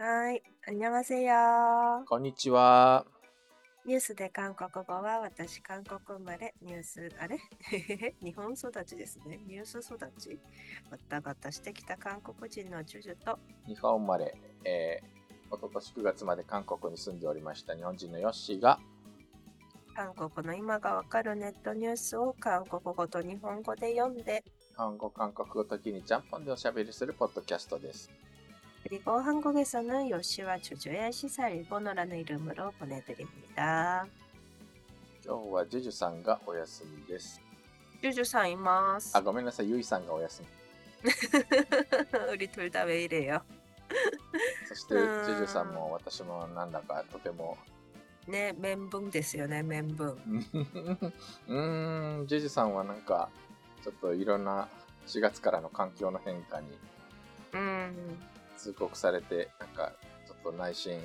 はい、こんにちは。こんにちは。ニュースで韓国語は私、韓国生まれ、ニュース、あれ？日本育ちですね。ニュース育ち？バタバタしてきた韓国人のジュジュと。日本生まれ、えー、おととし9月まで韓国に住んでおりました日本人のヨッシーが。韓国の今がわかるネットニュースを韓国語と日本語で読んで。韓国、韓国語ときにちゃんぽんでおしゃべりするポッドキャストです。 그리고 한국에서는 요시와 주주의 시사 일본어라는 이름으로 보내드립니다. 今日はジュジュさんがお休みです。 주주상 이마스. あ、ごめんなさい、ゆいさんがお休み。 우리 둘 다 왜 이래요? そして、うんジュジュさんも私もなんだかとても、 네, 멘붕 됐어요. 네, 멘붕. うーん、ジュジュさんはなんか、ちょっといろんな4月からの環境の変化に 음. 通告されて、なんかちょっと内心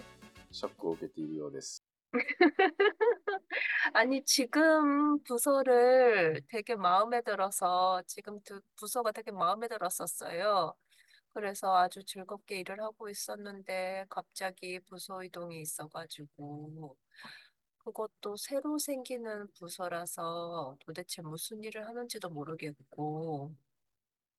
ショックを受けているようです。 아니, 지금 부서를 되게 마음에 들어서, 지금 두 부서가 되게 마음에 들었었어요. 그래서 아주 즐겁게 일을 하고 있었는데, 갑자기 부서 이동이 있어가지고, 그것도 새로 생기는 부서라서 도대체 무슨 일을 하는지도 모르겠고,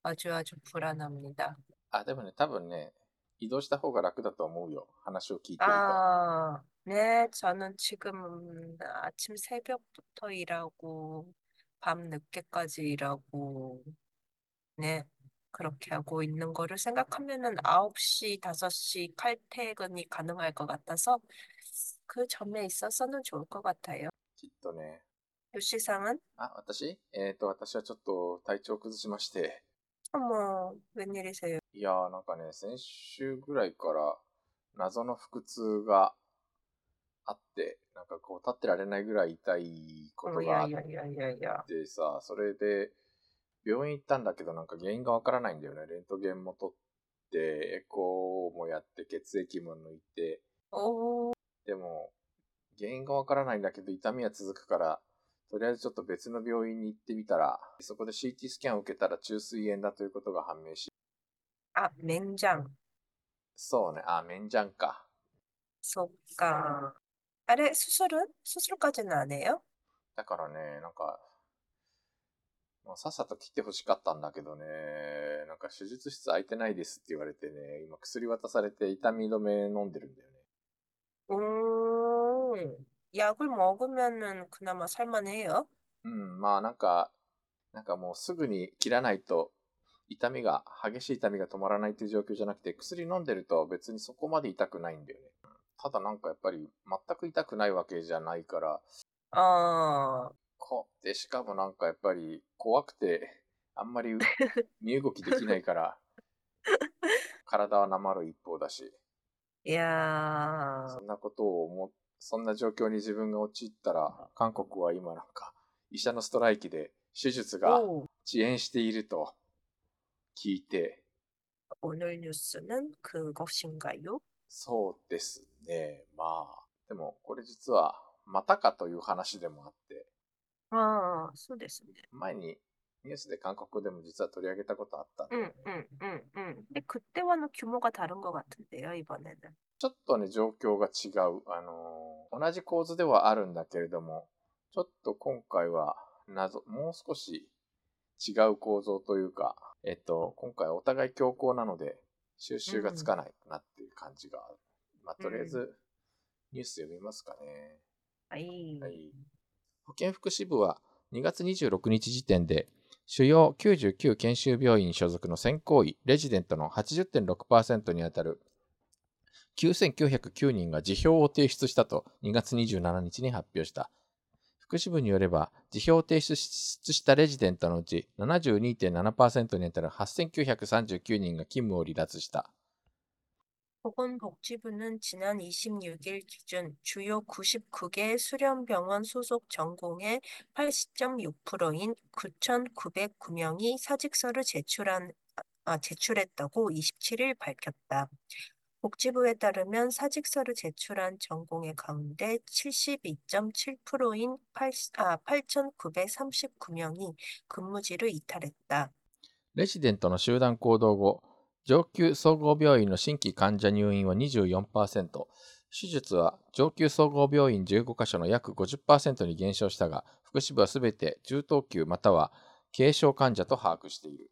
아주 아주 불안합니다. あ、でもね、多分ね、 移動した方が楽だと思うよ。話を聞いてると。 아, 네, 저는 지금 아침 새벽부터 일하고, 밤 늦게까지 일하고, 네, 그렇게 하고 있는 거를 생각하면은 9시, 5시 칼퇴근이 가능할 것 같아서 그 점에 있어서는 좋을 것 같아요. きっとね。 요시상은? あ、私えっ、と、私はちょっと体調を崩しまして。 어머, 웬일이세요? いやーなんかね、先週ぐらいから謎の腹痛があって、なんかこう立ってられないぐらい痛いことがあってさ、それで病院行ったんだけどなんか原因がわからないんだよね。レントゲンも取って、エコーもやって血液も抜いて。でも原因がわからないんだけど痛みは続くから、とりあえずちょっと別の病院に行ってみたら、そこで CT スキャンを受けたら虫垂炎だということが判明し、아, 맹장. そうね、あ、メンジャンか。 속가. 아래 수술은? 수술까지는 안 해요? だからね、なんか、もうさっさと来てほしかったんだけどね、なんか手術室空いてないですって言われてね、今薬渡されて痛み止め飲んでるんだよね。 오, 약을 먹으면은 그나마 살만해요? うん、まあなんか、なんかもうすぐに切らないと 痛みが、激しい痛みが止まらないという状況じゃなくて、薬飲んでると別にそこまで痛くないんだよね。ただなんかやっぱり全く痛くないわけじゃないから。ああ。こで、しかもなんかやっぱり怖くて、あんまり 身動きできないから、体はなまる一方だし。いやそんなことを思、そんな状況に自分が陥ったら、韓国は今なんか医者のストライキで手術が遅延していると。聞いて、 오늘 뉴스는 그것인가요? そうですね。まあ、でもこれ実はまたかという話でもあって、 아, そうですね.前にニュースで韓国でも実は取り上げたことあったんで、 응, 응, 응, 응. 근데 그때와는 규모가 다른 것 같은데요, 이번에는. ちょっとね、状況が違う。あのー同じ構図ではあるんだけれども、ちょっと今回は謎、もう少し 違う構造というか、えっと、今回はお互い強行なので、収集がつかないなっていう感じがある。まあ、とりあえず、ニュース読みますかね。아 이, はい。保健福祉部は2月26日時点で、主要99研修病院所属の専攻医、レジデントの80.6%にあたる9909人が辞表を提出したと2月27日に発表した。福祉部によれば、辞表を提出したレジデントのうち72.7%にあたる8939人が勤務を離脱した。 보건복지부는 지난 26일 기준 주요 99개 수련병원 소속 전공의 80.6%인 9,909명이 사직서를 제출한, 아, 제출했다고 27일 밝혔다. 복지부에 따르면 사직서를 제출한 전공의 가운데 72.7%인 8, 아, 8,939명이 근무지를 이탈했다. レジデントの集団行動後、 上級総合病院の新規患者入院は24%、手術は上級総合病院15カ所の約50%に減少したが、福祉部はすべて中等級または軽症患者と把握している。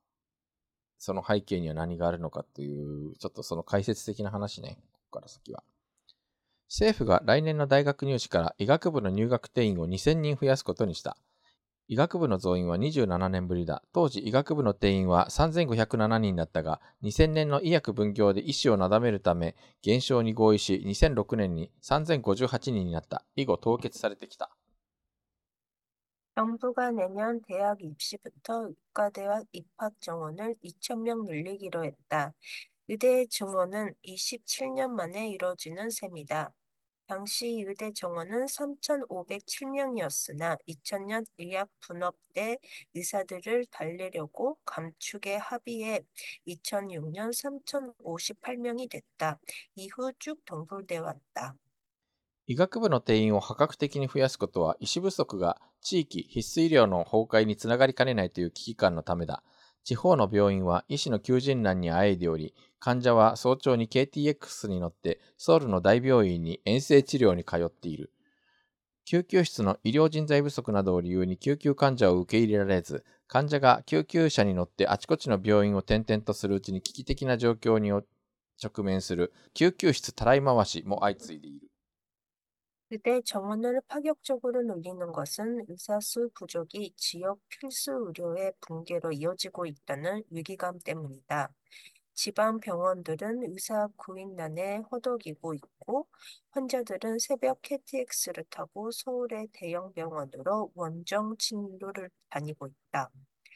その背景には何があるのかという、ちょっとその解説的な話ね、ここから先は。政府が来年の大学入試から医学部の入学定員を2000人増やすことにした。医学部の増員は27年ぶりだ。当時医学部の定員は3507人だったが、2000年の医薬分業で医師をなだめるため、減少に合意し、2006年に3058人になった。以後凍結されてきた。 정부가 내년 대학 입시부터 의과대학 입학 정원을 2,000명 늘리기로 했다. 의대 증원은 27년 만에 이뤄지는 셈이다. 당시 의대 정원은 3,507명이었으나 2000년 의학분업대 의사들을 달래려고 감축에 합의해 2006년 3,058명이 됐다. 이후 쭉 동불돼 왔다. 医学部の定員を破格的に増やすことは医師不足が 地域必須医療の崩壊につながりかねないという危機感のためだ。地方の病院は医師の求人難にあえいでおり、患者は早朝に KTX に乗ってソウルの大病院に遠征治療に通っている。救急室の医療人材不足などを理由に救急患者を受け入れられず、患者が救急車に乗ってあちこちの病院を転々とするうちに危機的な状況に直面する救急室たらい回しも相次いでいる。 의대 정원을 파격적으로 늘리는 것은 의사수 부족이 지역 필수 의료의 붕괴로 이어지고 있다는 위기감 때문이다. 지방 병원들은 의사 구인난에 허덕이고 있고 환자들은 새벽 KTX를 타고 서울의 대형 병원으로 원정 진료를 다니고 있다.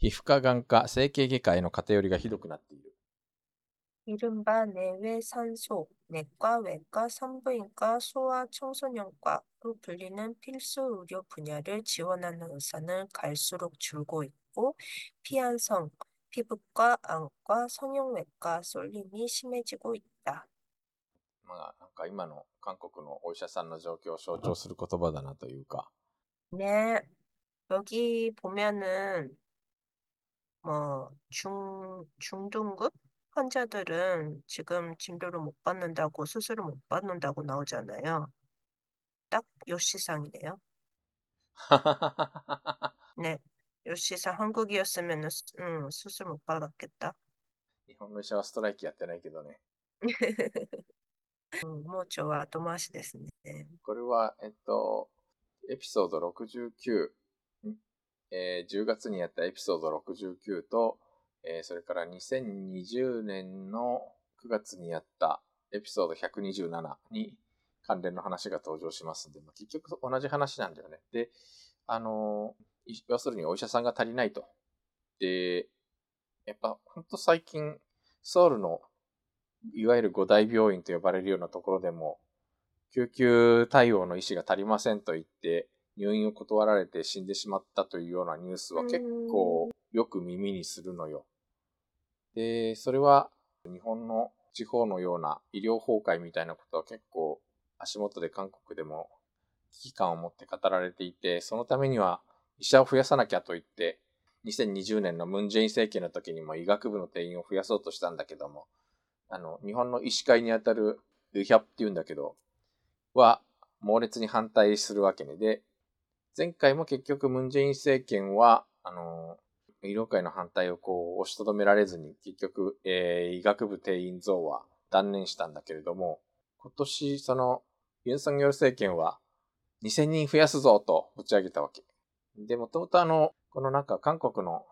皮膚科眼科、整形外科への偏りがひどくなっている。 이른바 내외산소, 내과, 외과, 산부인과, 소아 청소년과로 불리는 필수 의료 분야를 지원하는 의사는 갈수록 줄고 있고 피한성, 피부과, 안과, 성형외과 쏠림이 심해지고 있다. まあ、なんか今の韓国のお医者さんの状況を象徴する言葉だなというか、 네, 여기 보면은 뭐 중, 중등급 환자들은 지금 진료를 못 받는다고 수술을 못 받는다고 나오잖아요. 딱 요시상이네요. 네, 요시상 한국이었으면 음, 수술 못 받았겠다. 日本の医者はストライキやってないけどね。 음, 뭐 좋아, 도마시 ですね. これは、えっと、エピソード69、ん えー10月にやったエピソード69と、えーそれから2020年の9月にやったエピソード127に関連の話が登場しますんで、まあ、結局同じ話なんだよね。で、あのー要するにお医者さんが足りないと。で、やっぱほんと最近、ソウルのいわゆる五大病院と呼ばれるようなところでも、救急対応の医師が足りませんと言って、入院を断られて死んでしまったというようなニュースは結構よく耳にするのよ。で、それは日本の地方のような医療崩壊みたいなことは結構足元で韓国でも危機感を持って語られていて、そのためには医者を増やさなきゃと言って、2020年のムンジェイン政権の時にも医学部の定員を増やそうとしたんだけども、あの、日本の医師会にあたるルヒャプっていうんだけど、は猛烈に反対するわけね。で、前回も結局ムンジェイン政権は、あの、医療界の反対をこう押しとどめられずに、結局、えー医学部定員増は断念したんだけれども、今年そのユン・ソンギョル政権は2000人増やすぞとぶち上げたわけ。で、もともとあの、このなんか韓国の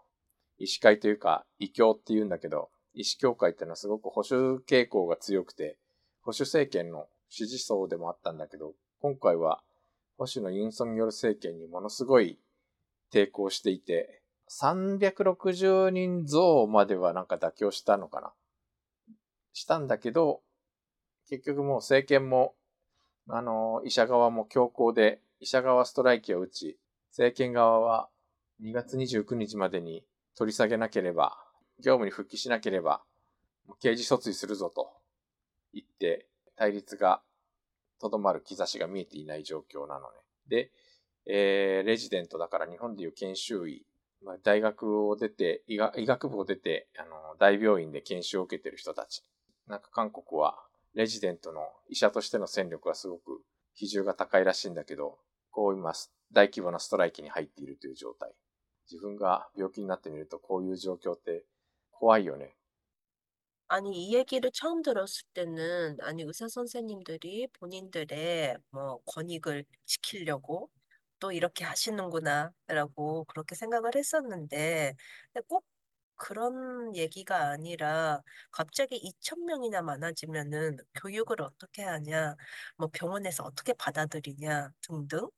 医師会というか、異教って言うんだけど、医師協会っていうのはすごく保守傾向が強くて、保守政権の支持層でもあったんだけど、今回は保守のユン・ソンギョル政権にものすごい抵抗していて、360人増まではなんか妥協したのかな。したんだけど、結局もう政権も、あの、医者側も強行で、医者側ストライキを打ち、政権側は2月29日までに取り下げなければ、業務に復帰しなければ、刑事訴追するぞと言って、対立がとどまる兆しが見えていない状況なのね。で、えー、レジデントだから日本でいう研修医まあ、大学を出て医学、医学部を出て、あの、大病院で研修を受けてる人たち。なんか韓国は、レジデントの医者としての戦力がすごく比重が高いらしいんだけど、こう今、大規模なストライキに入っているという状態。自分が病気になってみると、こういう状況って怖いよね。 아니, 이 얘기를 처음 들었을 때는, 아니, 의사 선생님들이 본인들의 뭐 권익을 지키려고 또 이렇게 하시는구나, 라고 그렇게 생각을 했었는데, 근데 꼭 그런 얘기가 아니라 갑자기 2천 명이나 많아지면은 교육을 어떻게 하냐, 뭐 병원에서 어떻게 받아들이냐 등등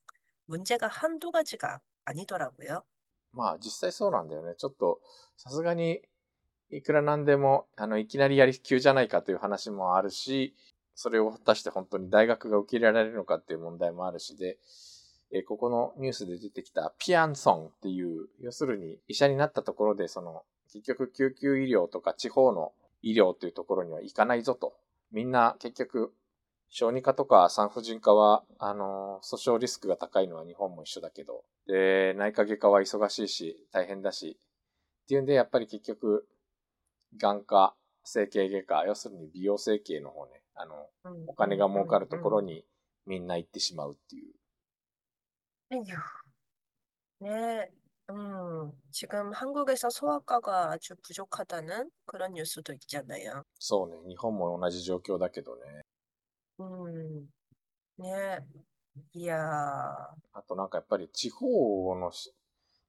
문제가 한두 가지가 아니더라고요. まあ実際そうなんだよね。ちょっと、さすがに、 いくらなんでも、あの、いきなりやり急じゃないかという話もあるし、それを果たして本当に大学が受け入れられるのかっていう問題もあるしで、えここのニュースで出てきたピアンソンっていう、要するに医者になったところで、その、結局救急医療とか地方の医療というところには行かないぞと。みんな結局、小児科とか産婦人科は、あの、訴訟リスクが高いのは日本も一緒だけど、で、内科外科は忙しいし、大変だし、っていうんで、やっぱり結局、眼科、整形外科、要するに美容整形の方ね、あの、 음, お金が儲かるところ 음, にみんな行ってしまうっていう。 음. 에휴. 네, 음, 지금 한국에서 소아과가 아주 부족하다는 그런 뉴스도 있잖아요. そうね、日本も同じ状況だけどね。 음, 네, 이야, あとなんかやっぱり地方のし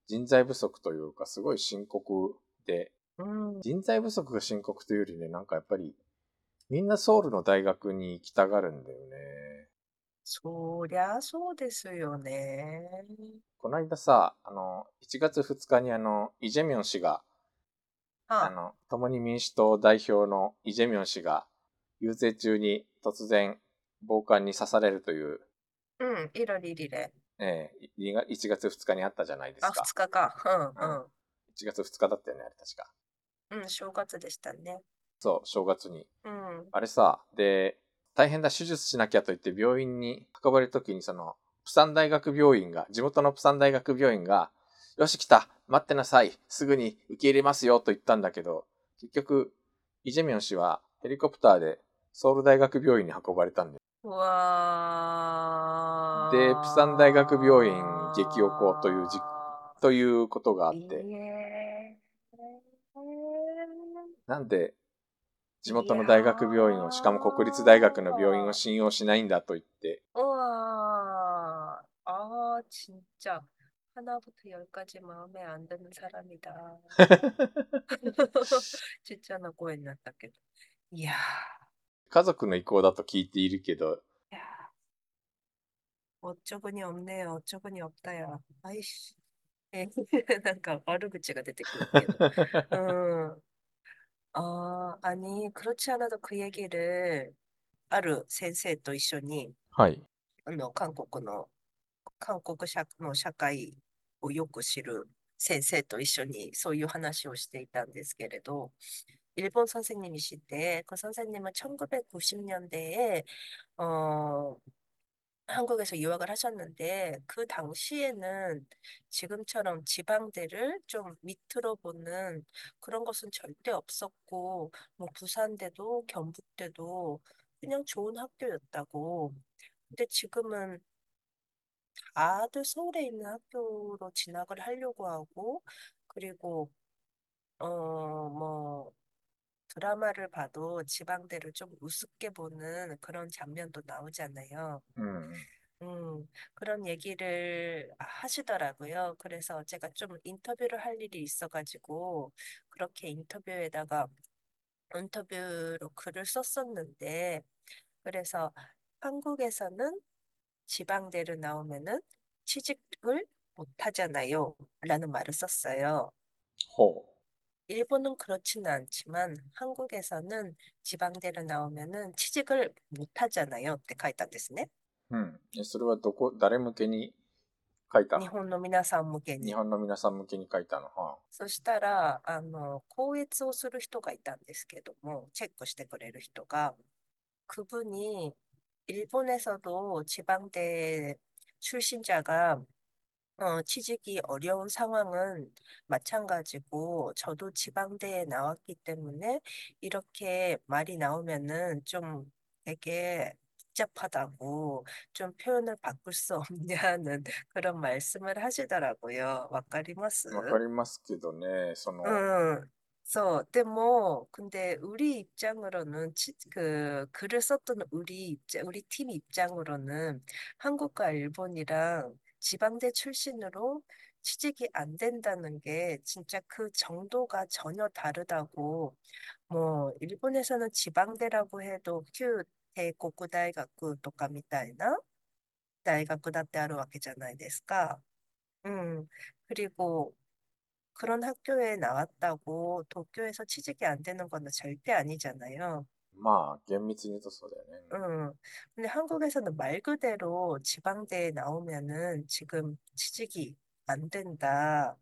人材不足というかすごい深刻で、 人材不足が深刻というよりね、なんかやっぱり、みんなソウルの大学に行きたがるんだよね。そりゃそうですよね。この間さ、あの、1月2日にあの、イ・ジェミョン氏が、ああの、共に民主党代表のイ・ジェミョン氏が、遊説中に突然、暴漢に刺されるという。うん、イロリリレ。ええ、1月2日にあったじゃないですか。あ、2日か。うん。うん1月2日だったよね、あれ確か。うん、正月でしたね。そう、正月に。うん。あれさ、で、大変だ、手術しなきゃと言って病院に運ばれる時に、その、プサン大学病院が、地元のプサン大学病院が、よし来た、待ってなさい、すぐに受け入れますよと言ったんだけど、結局、イジェミョン氏はヘリコプターでソウル大学病院に運ばれたんで。うわで、プサン大学病院激おこというじ、ということがあって。なんで、地元の大学病院を、しかも国立大学の病院を信用しないんだと言って、 우와. 아, 진짜. 하나부터 열까지 마음에 안 드는 사람이다. 진짜 나 고했났다けど. 이야. 家族の意向だと聞いているけど、 야. 어쩌근이 없네요. 어쩌근이 없다야. 아이씨. 예, なんか悪口が出てくるけど. 음. 아, 아니, 그렇지 않아도 그 얘기를 아르 센세 또 一緒にはい。あの、韓国の、韓国社の社会をよく知る先生と一緒にそういう話をしていたんですけれど、 일본 선생님이신데 그 선생님은 1990년대에 어, 한국에서 유학을 하셨는데 그 당시에는 지금처럼 지방대를 좀 밑으로 보는 그런 것은 절대 없었고 뭐 부산대도 경북대도 그냥 좋은 학교였다고. 근데 지금은 다들 서울에 있는 학교로 진학을 하려고 하고 그리고 어, 뭐 드라마를 봐도 지방대를 좀 우습게 보는 그런 장면도 나오잖아요. 음. 음, 그런 얘기를 하시더라고요. 그래서 제가 좀 인터뷰를 할 일이 있어가지고, 그렇게 인터뷰에다가, 인터뷰로 글을 썼었는데, 그래서 한국에서는 지방대를 나오면은 취직을 못 하잖아요. 라는 말을 썼어요. 허. 일본은 그렇지는 않지만 한국에서는 지방대로 나오면은 취직을 못 하잖아요.って書いたんですね。う。うん。えそれはどこ、誰向けに書いたの日本の皆さん向けに。日本の皆さん向けに書いたの。はそしたら、あの、校閲をする人がいたんですけども、チェックしてくれる人が、그분이 일본에서도 지방대 출신자가 어, 취직이 어려운 상황은 마찬가지고, 저도 지방대에 나왔기 때문에 이렇게 말이 나오면은 좀 되게 복잡하다고, 좀 표현을 바꿀 수 없냐는 그런 말씀을 하시더라고요. わかりまい。すわかりますけどね、その、 응, 써. 근데 뭐, 근데 우리 입장으로는, 치, 그, 글을 썼던 우리 입장, 우리 팀 입장으로는 한국과 일본이랑 지방대 출신으로 취직이 안 된다는 게 진짜 그 정도가 전혀 다르다고, 뭐, 일본에서는 지방대라고 해도 큐, 대고쿠 다이가쿠 とかみたいな大学だってあるわけじゃないですか。음, 그리고 그런 학교에 나왔다고 도쿄에서 취직이 안 되는 건 절대 아니잖아요. まあ、厳密に言うとそうだよね。 응. 근데 한국에서는 말 그대로 지방대에 나오면은 지금 취직이 안 된다라는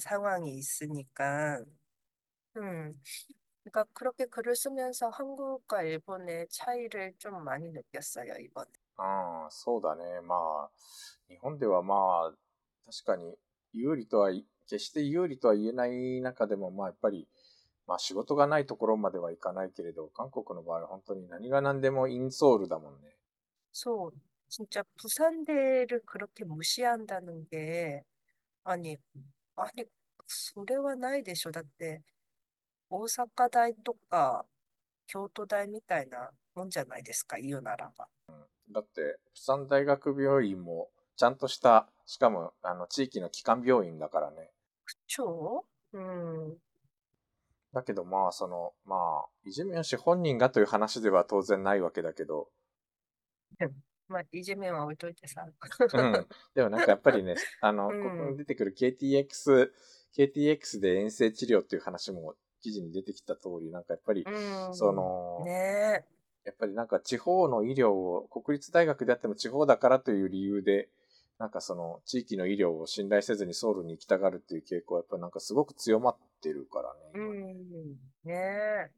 상황이 있으니까, 음. 그러니까 그렇게 글을 쓰면서 한국과 일본의 차이를 좀 많이 느꼈어요, 이번에. ああ、そうだね。まあ、日本ではまあ、確かに有利とは、決して有利とは言えない中でも、まあやっぱり、 まあ仕事がないところまではいかないけれど、韓国の場合は本当に何が何でもインソールだもんね。 소, 진짜 부산대를 그렇게 무시한다는 게, 아니, 아니, それはないでしょ。だって、大阪大とか京都大みたいなもんじゃないですか、言うならば。だって、釜山大学病院もちゃんとした、しかもあの地域の基幹病院だからね。 그쵸? 음, だけどまあ、その、まあ、イジメン氏本人がという話では当然ないわけだけど。まあ、イジメンは置いといてさ。うん。でもなんかやっぱりね、あの、うん、ここに出てくる KTX、KTX で遠征治療っていう話も記事に出てきた通り、なんかやっぱり、うん、その、ねやっぱりなんか地方の医療を、国立大学であっても地方だからという理由で、なんかその地域の医療を信頼せずにソウルに行きたがるっていう傾向はやっぱりなんかすごく強まってるからね。今 음, 네.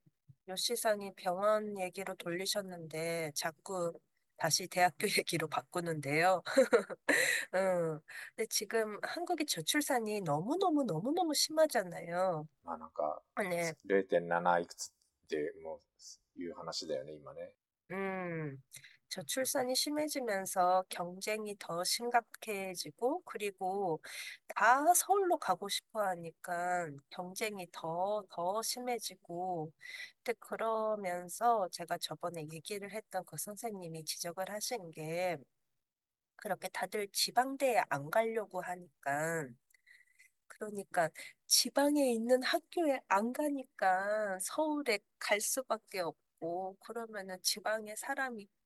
요시상이 병원 얘기로 돌리셨는데 자꾸 다시 대학교 얘기로 바꾸는데요. 음, 근데 지금 한국이 저출산이 너무너무너무너무 심하잖아요. まあなんか、 네, 0.7いくつってもういう話だよね、今ね。 음, 저출산이 심해지면서 경쟁이 더 심각해지고, 그리고 다 서울로 가고 싶어 하니까 경쟁이 더, 더 심해지고, 근데 그러면서 제가 저번에 얘기를 했던 그 선생님이 지적을 하신 게, 그렇게 다들 지방대에 안 가려고 하니까, 그러니까 지방에 있는 학교에 안 가니까 서울에 갈 수밖에 없고, 그러면은 지방에 사람이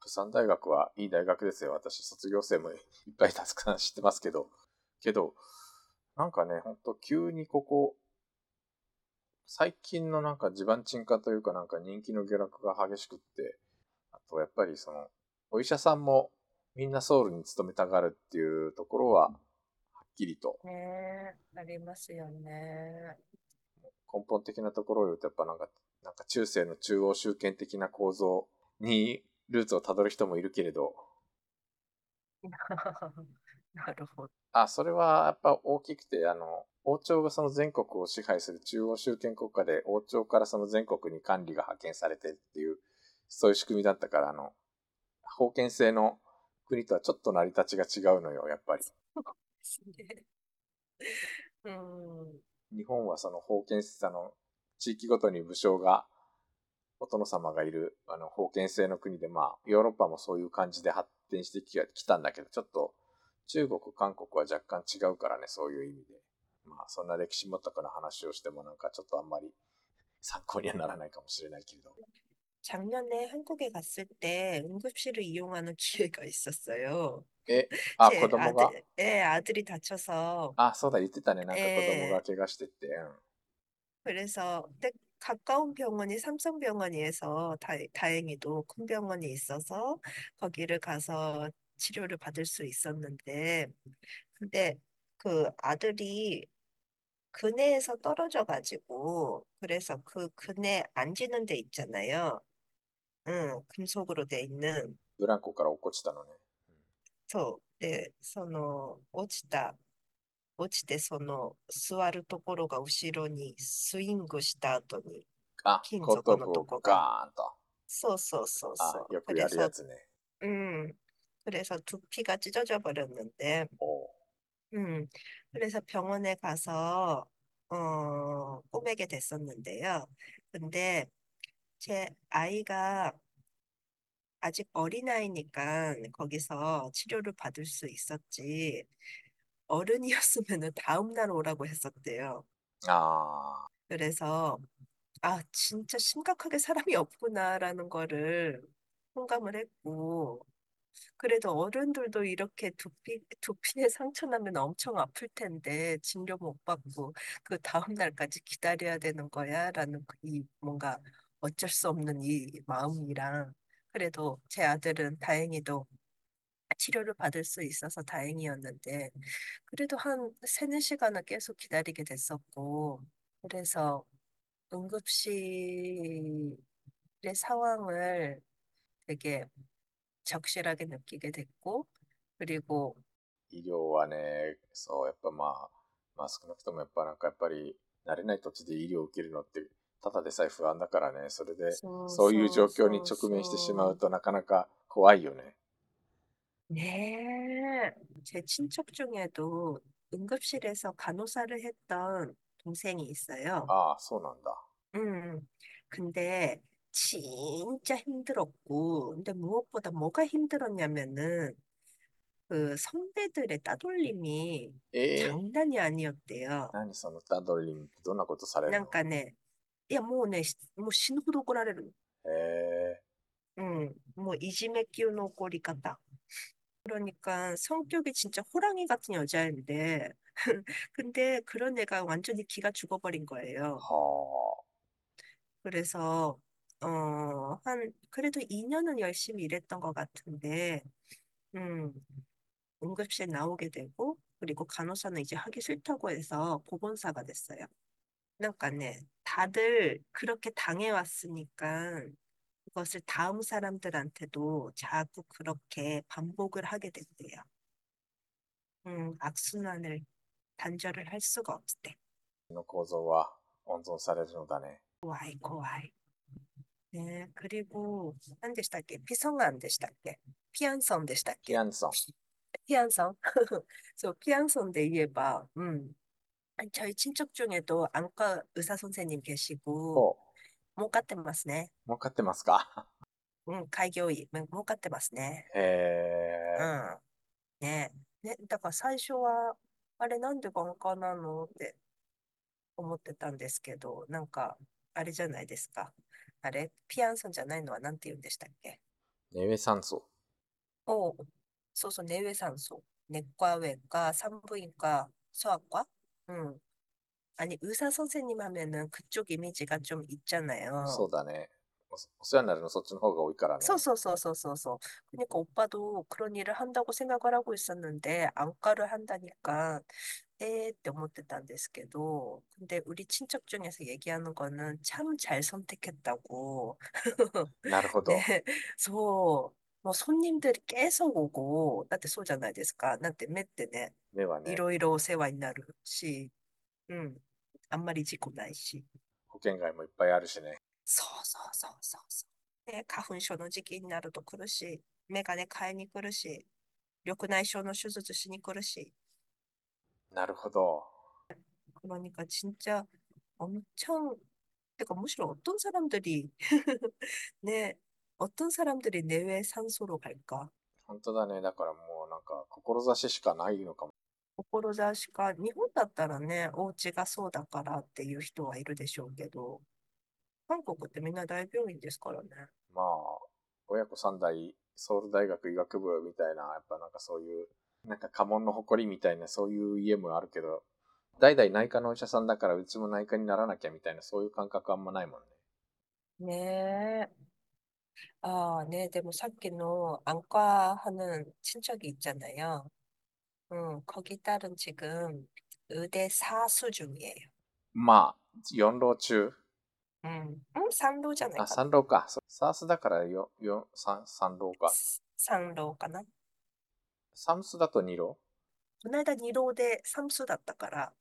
釜山大学はいい大学ですよ。私、卒業生もいっぱいたくさん知ってますけど。けど、なんかね、ほんと急にここ、最近のなんか地盤沈下というかなんか人気の下落が激しくって、あとやっぱりその、お医者さんもみんなソウルに勤めたがるっていうところは、はっきりと 네, ありますよね。根本的なところを言うとやっぱなんか、なんか中世の中央集権的な構造にルーツをたどる人もいるけれど、なるほど。あ、それはやっぱ大きくて、あの、王朝がその全国を支配する中央集権国家で、王朝からその全国に管理が派遣されてっていう、そういう仕組みだったから、あの、封建制の国とはちょっと成り立ちが違うのよ、やっぱり。ですね。うん。日本はその封建制の地域ごとに武将が、お殿様がいる、あの、封建制の国で、まあ、ヨーロッパもそういう感じで発展してきたんだけど、ちょっと、中国、韓国は若干違うからね、そういう意味で。まあ、そんな歴史もとかの話をしてもなんかちょっとあんまり参考にはならないかもしれないけれど。 작년에 한국에 갔을 때 응급실을 이용하는 기회가 있었어요. え、あ、 제 子供が 아들, 예, 아들이 다쳐서 あ、そうだ、言ってたね。なんか子えー供が怪我してって。うん 그래서 근데 가까운 병원이 삼성병원이어서 다, 다행히도 큰 병원이 있어서 거기를 가서 치료를 받을 수 있었는데 근데 그 아들이 근해에서 떨어져 가지고 그래서 그 근해 앉는 데 있잖아요. 응, 금속으로 돼 있는 ブランコから落っこちたのね。そう。で、その、落ちた、 落ちて、その、座るところが後ろにスイングした後に、あ、金後頭部を属のとこガーンと。そうそうそうあそ、う。よくやるや 그래서, つね。 음, 그래서 두피가 찢어져 버렸는데, おう 음, 그래서 병원에 가서, 어, 꼬매게 됐었는데요. 근데 제 아이가 아직 어린아이니까 거기서 치료를 받을 수 있었지. 어른이었으면 다음 날 오라고 했었대요. あ 그래서 아, 진짜 심각하게 사람이 없구나라는 거를 공감을 했고, 그래도 어른들도 이렇게 두피, 두피에 상처 나면 엄청 아플 텐데, 진료 못 받고, 그 다음 날까지 기다려야 되는 거야? 라는 그이 뭔가 어쩔 수 없는 이 마음이랑, 그래도 제 아들은 다행히도 치료를 받을 수 있어서 다행이었는데, 그래도 한 세네 시간을 계속 기다리게 됐었고, 그래서 응급실의 상황을 되게 적실하게 느끼게 됐고, 그리고 医療はね、そう、やっぱまあ、まあ少なくともやっぱなんかやっぱり慣れない土地で医療を受けるのって、ただでさえ不安だからね、それで、そういう状況に直面してしまうとなかなか怖いよね。 네, 제 친척 중에도 응급실에서 간호사를 했던 동생이 있어요. ああ、そうなんだ。 음, 근데 진짜 힘들었고, 근데 무엇보다 뭐가 힘들었냐면은 그 선배들의 따돌림이 ええ 장난이 아니었대요. 何そのタドリンどんなことされるの 난까네, 야, 뭐, 네, 뭐, 신호도 꼬라래를, へえ 음, 뭐, 이지메 끼우노 꼬리까다. 그러니까 성격이 진짜 호랑이 같은 여자인데, 근데 그런 애가 완전히 기가 죽어버린 거예요. はあ。 그래서, 어, 한, 그래도 2년은 열심히 일했던 것 같은데, 음, 응급실 나오게 되고, 그리고 간호사는 이제 하기 싫다고 해서 보건사가 됐어요. 그러니까 네, 다들 그렇게 당해왔으니까 그것을 다음 사람들한테도 자꾸 그렇게 반복을 하게 된대요. 음, 악순환을 단절을 할 수가 없대. の構造は温存されるのだね。 고아이, 고아이. 네, 그리고, 안 되시다께? 피성아 안 되시다께? 피안성 キ 되시다께? アンソン。 피안성. 저 피안성 데이에봐. 음. 아니, 저희 친척 중에도 안과 의사 선생님 계시고, 儲かってますね。儲かってますか？うん、開業医、儲かってますね。へえ。うん。ねね、だから最初は、あれなんで眼科なのって思ってたんですけど、なんか、あれじゃないですか。あれ、ピアンさんじゃないのは何て言うんでしたっけ？ネウエ酸素。おそうそう、ネウエ酸素。ネッコアウェか、サンブインか、ソアか？うん。 아니, 의사 선생님 하면은 그쪽 이미지가 좀 そ 있잖아요. うだね。 おお世話になるのそっちの方が多いからね。 소소소소소소. 그러니까 오빠도 그런 일을 한다고 생각을 하고 있었는데 안과를 한다니까 에って思ってたんですけど 근데 우리 친척 중에서 얘기하는 거는 참 잘 선택했다고 なるほど。 네, 소, 뭐 손님들이 계속 오고, 나한테 쏘잖아요, ですか. 나한테 매ってね, 目はね、 이로이로 世話になるし, 음, あんまり事故ないし.保険外もいっぱいあるしね。そうそうそうそうそう。ね、花粉症の時期になると来るし、メガネ買いに来るし、緑内障の手術しに来るし、なるほど。 그러니까 진짜 엄청, 그러니까 무시로 어떤 사람들이, 네, 어떤 사람들이 내외 산소로 갈까? 本当だね。だからもうなんか、志しかないのかも。 志か、日本だったらね、お家がそうだからっていう人はいるでしょうけど、韓国ってみんな大病院ですからね。まあ、親子三代、ソウル大学医学部みたいな、やっぱなんかそういう、なんか家紋の誇りみたいな、そういう家もあるけど、代々内科のお医者さんだからうちも内科にならなきゃみたいな、そういう感覚あんまないもんね。 네. 아, 네, でもさっきの 안과 하는 친척이 있잖아요. 응, 거기 딸은 지금 의대 사수 중이에요. まあ、四浪中。 응, 응, 산로잖아요. あ、三浪か。そうサースだからよ、よ、三、三浪か。 산로 かな?サムスだと二浪この間二浪でサムスだったから、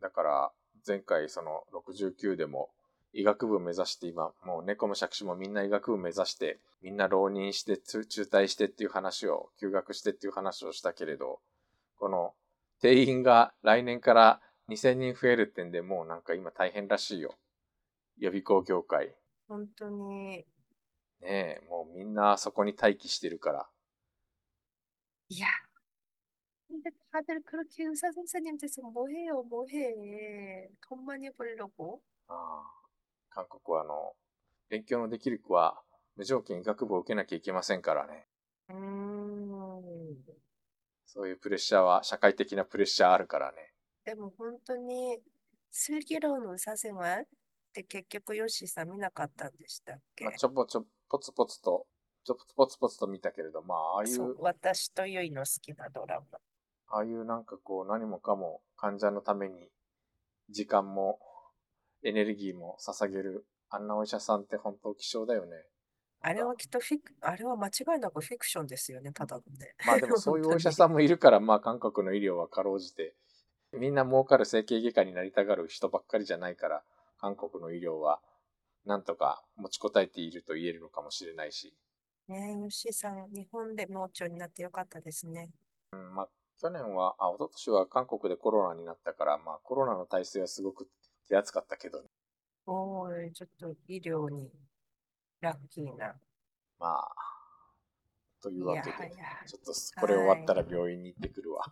だから、前回その69でも医学部目指して今、もう猫も借子もみんな医学部目指して、みんな浪人して、つ中退してっていう話を、休学してっていう話をしたけれど、 この定員が来年から2000人増えるってんで、もうなんか今大変らしいよ。予備校業界。本当に、ねえ、もうみんなそこに待機してるから。 야, 근데 다들 그렇게 의사 선생님 돼서 뭐 해요, 뭐 해. 돈 많이 벌려고. ああ韓国はあの、勉強のできる子は無条件医学部を受けなきゃいけませんからね。 음, そういうプレッシャーは、社会的なプレッシャーあるからね。 근데 뭐本当に 슬기로운 의사 생활って結局ヨッシーさん見なかったんでしたっけまあ、ちょぼちょ、ポツポツと、ちょポツポツと見たけれど、まあ、ああいそうう、私とユイの好きなドラマ。ああいうなんかこう、何もかも患者のために、時間も、エネルギーも捧げる、あんなお医者さんって本当希少だよね。 あれはきっとフィク、あれは間違いなくフィクションですよね、ただのね。まあでもそういうお医者さんもいるから、まあ韓国の医療はかろうじて、みんな儲かる整形外科になりたがる人ばっかりじゃないから、韓国の医療は、なんとか持ちこたえていると言えるのかもしれないし、ねえ、ヨッシーさん、日本で盲腸になってよかったですね。うん、まあ、去年は、あ、一昨年は韓国でコロナになったから、まあ、コロナの体制はすごく手厚かったけどね。おーい、ちょっと医療にラッキーな。まあ、というわけいやはで、やちょっとこれ終わったら病院に行ってくるわ。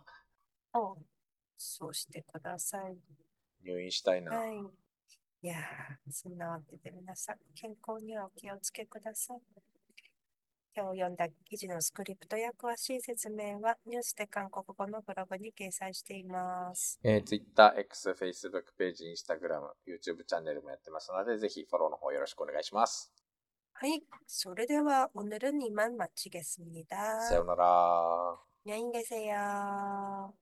おそうしてください。入院したいな。はい。いやー、そんなわけで皆さん、健康にはお気をつけください。今日読んだ記事のスクリプトや詳しい説明はニュースで韓国語のブログに掲載しています。えー、Twitter、X、Facebook ページ、Instagram、YouTube チャンネルもやってますので、ぜひフォローの方よろしくお願いします。 はい、それでは오늘은이만마치겠습니다 さようなら。 안녕히 계세요.